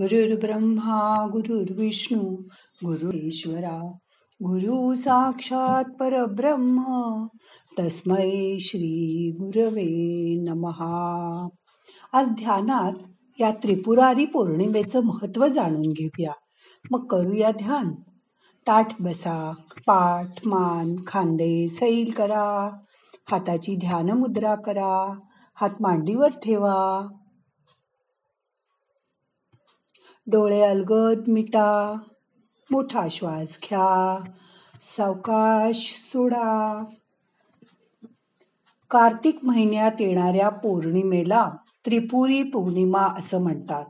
गुरुर्ब्रह्मा गुरुर्विष्णू गुरुईश्वरा गुरु साक्षात परब्रह्म तस्मै श्री गुरवे नमहा. आज ध्यानात या त्रिपुरारी पौर्णिमेचं महत्त्व जाणून घेऊया. मग करूया ध्यान. ताठ बसा पाठ मान खांदे सैल करा. हाताची ध्यान मुद्रा करा. हात मांडीवर ठेवा. डोळे अलगद मिटा मोठा श्वास घ्या सावकाश सोडा. कार्तिक महिन्यात येणाऱ्या पौर्णिमेला त्रिपुरी पौर्णिमा असं म्हणतात.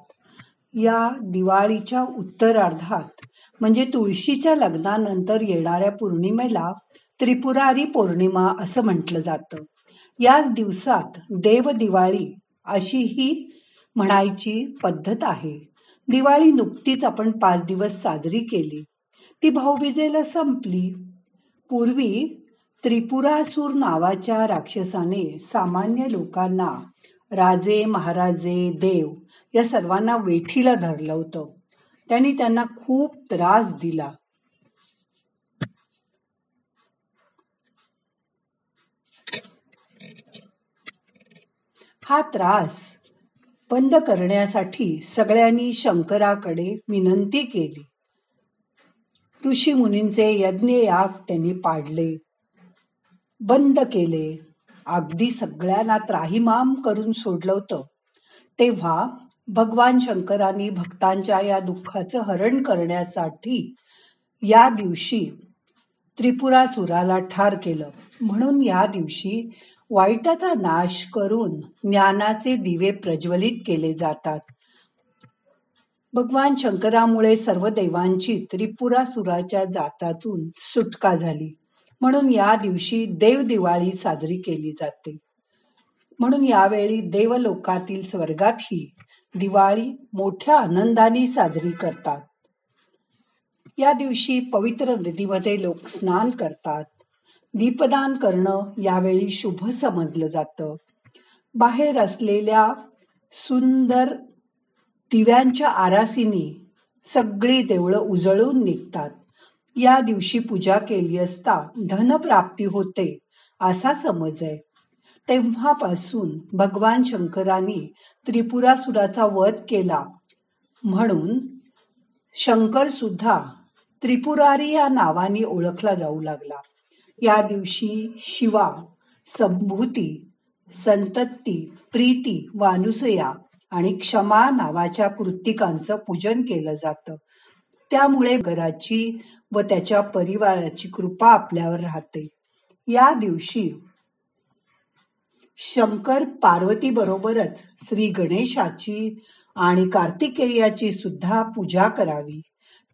या दिवाळीच्या उत्तरार्धात म्हणजे तुळशीच्या लग्नानंतर येणाऱ्या पौर्णिमेला त्रिपुरारी पौर्णिमा असं म्हटलं जातं. याच दिवसात देव दिवाळी अशी ही म्हणायची पद्धत आहे. दिवाळी नुकतीच आपण पाच दिवस साजरी केली. ती भाऊबीजेला संपली. पूर्वी त्रिपुरासूर नावाच्या राक्षसाने सामान्य लोकांना राजे महाराजे देव या सर्वांना वेठीला धरलं होतं. त्यांनी त्यांना खूप त्रास दिला. हा त्रास बंद करण्यासाठी सगळ्यांनी शंकराकडे विनंती केली. ऋषी मुनींचे यज्ञ याग त्यांनी पाडले. बंद केले. अगदी सगळ्यांना त्राहिमाम करून सोडलं होतं. तेव्हा भगवान शंकरांनी भक्तांच्या या दुःखाचं हरण करण्यासाठी या दिवशी त्रिपुरासुराला ठार केलं. म्हणून या दिवशी वाईटाचा नाश करून ज्ञानाचे दिवे प्रज्वलित केले जातात. भगवान शंकरामुळे सर्व देवांची त्रिपुरासुराच्या जातातून सुटका झाली. म्हणून या दिवशी देव दिवाळी साजरी केली जाते. म्हणून यावेळी देवलोकातील स्वर्गातही दिवाळी मोठ्या आनंदाने साजरी करतात. या दिवशी पवित्र नदीमध्ये लोक स्नान करतात. दीपदान करणं यावेळी शुभ समजलं जातं. बाहेर असलेल्या सुंदर दिव्यांच्या आरासीनी सगळी देवळं उजळून निघतात. या दिवशी पूजा केली असता धनप्राप्ती होते असा समज आहे. तेव्हापासून भगवान शंकरांनी त्रिपुरासुराचा वध केला. म्हणून शंकर सुद्धा त्रिपुरारी या नावाने ओळखला जाऊ लागला. या दिवशी शिवा संभूती संतत्ती प्रीती वानुसया आणि क्षमा नावाच्या कृतिकांचं पूजन केलं जातं. त्यामुळे घराची व त्याच्या परिवाराची कृपा आपल्यावर राहते. या दिवशी शंकर पार्वती बरोबरच श्री गणेशाची आणि कार्तिकेयाची सुद्धा पूजा करावी.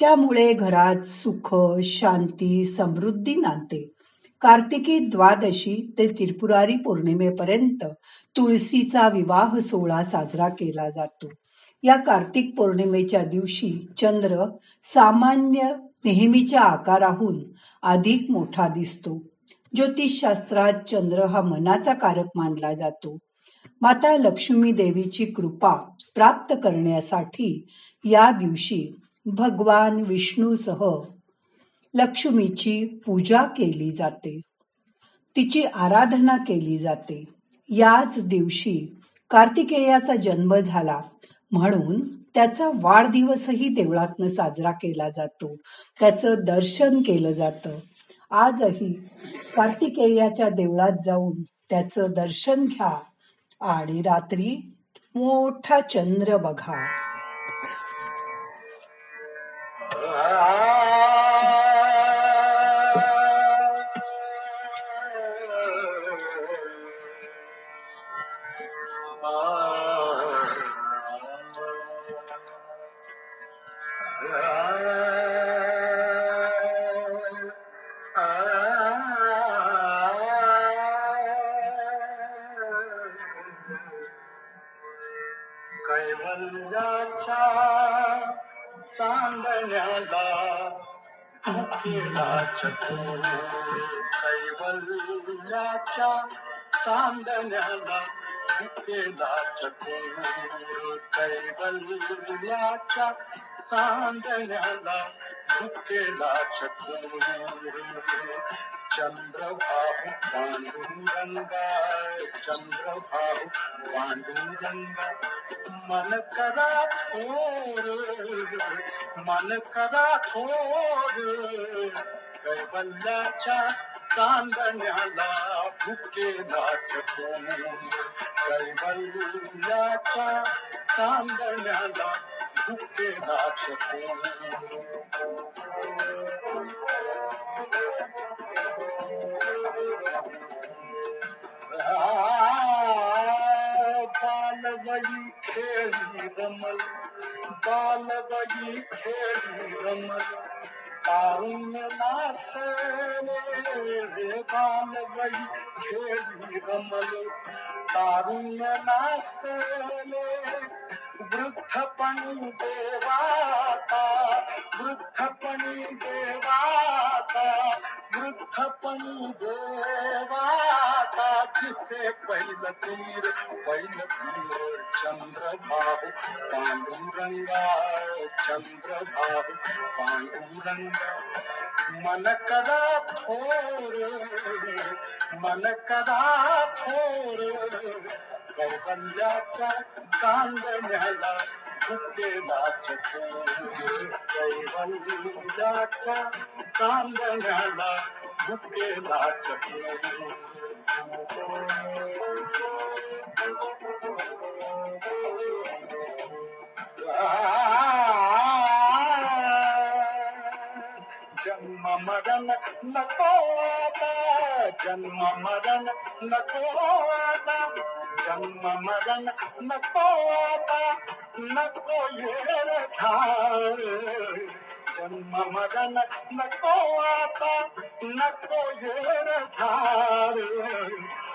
त्यामुळे घरात सुख शांती समृद्धी नांदते. कार्तिकी द्वादशी ते त्रिपुरारी पौर्णिमेपर्यंत तुळशीचा विवाह सोहळा साजरा केला जातो. या कार्तिक पौर्णिमेच्या दिवशी चंद्र सामान्य नेहमीच्या आकाराहून अधिक मोठा दिसतो. ज्योतिषशास्त्रात चंद्र हा मनाचा कारक मानला जातो. माता लक्ष्मी देवीची कृपा प्राप्त करण्यासाठी या दिवशी भगवान विष्णूसह लक्ष्मीची पूजा केली जाते. तिची आराधना केली जाते. याच दिवशी कार्तिकेयाचा जन्म झाला. म्हणून त्याचा वाढदिवसही देवळातनं साजरा केला जातो. त्याचं दर्शन केलं जातं. आजही कार्तिकेयाच्या देवळात जाऊन त्याचं दर्शन घ्या आणि रात्री मोठा चंद्र बघा. कैवल्याच्या चांदण्याला कैवल्याच्या चांदण्याला कैवल्याच्या चांदण्याला झुकेला चकोर चंद्रभाऊ पांडुरंगा चंद्रभाऊ पांडुरंगा मन करा थोर मन करा थोर कैवल्याच्या चांदण्याला भुकेला चकोर कैवल्याच्या चांदण्याला भुकेला चकोर बालवई खेळी रमल बालवई खेळी रमल तारुण्य नाचले कान वई छेड़ी कमल तारुण नास्तले वृद्धपणी देवाता वृद्धपणी देवाता वृद्धपणी देवाता जिसे पहिल तीर पहिल तीर चंद्र भाव पांडुरंगा चंद्र भाव पांडुरंगा। मन कदा कांदे कांद Ah मरण न पो जन्म मरण न को जन्म मरण न पो न को हे थार जनम न को आता न को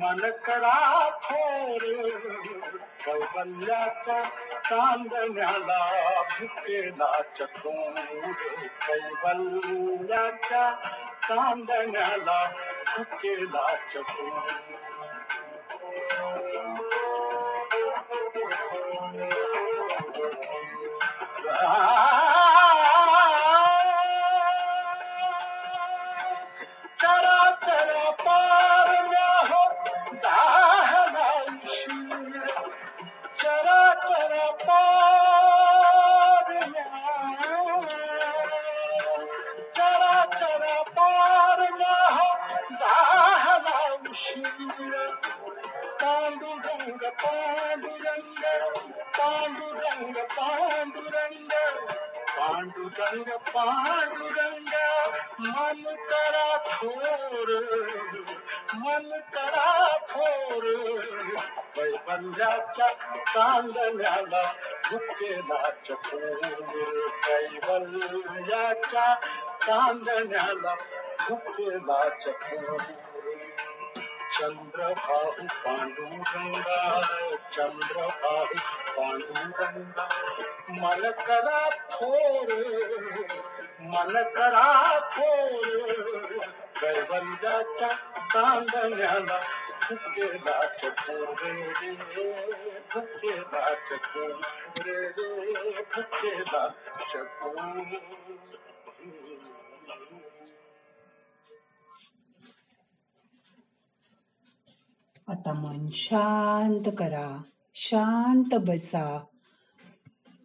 मन करा कई वांदन हला झूकेला चको कई बल चा चांदन हला झूकेला चको पांडुरंग पांडुरंग पांडुरंग पांडुरंग पांडुरंग पांडुरंग मन करा थोर मन करा थोर कैवल्याच्या चांदण्याला भुकेला चकोर चंद्र भाऊ पांडू रंगा चंद्र भाऊ पांडू रंगा मन करा फोर मन करा फोर गरबंदाचा तांदण्याला भुकेला चकोर रे रे भुकेला चकोर रे रे भुकेला चकोर आता मन शांत करा. शांत बसा.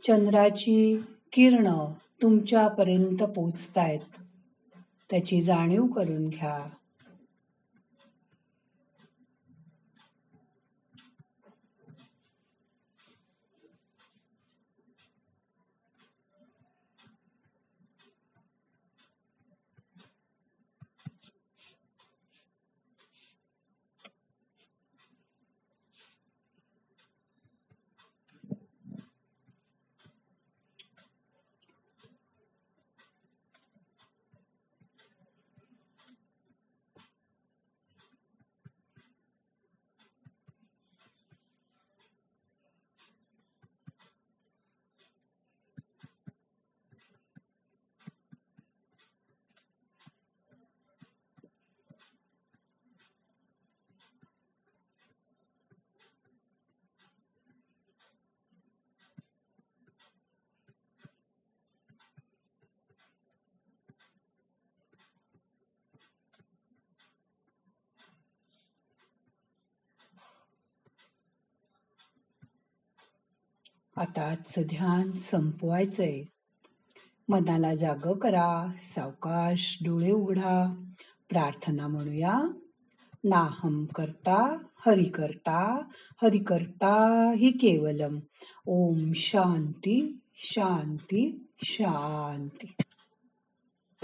चंद्राची किरण तुमच्यापर्यंत पोचतायत. त्याची जाणीव करून घ्या. आता आजचं ध्यान संपवायचंय. मनाला जाग करा सावकाश डोळे उघडा. प्रार्थना म्हणूया. नाहम करता हरि करता हरि करता हि केवलम. ओम शांती शांती शांती.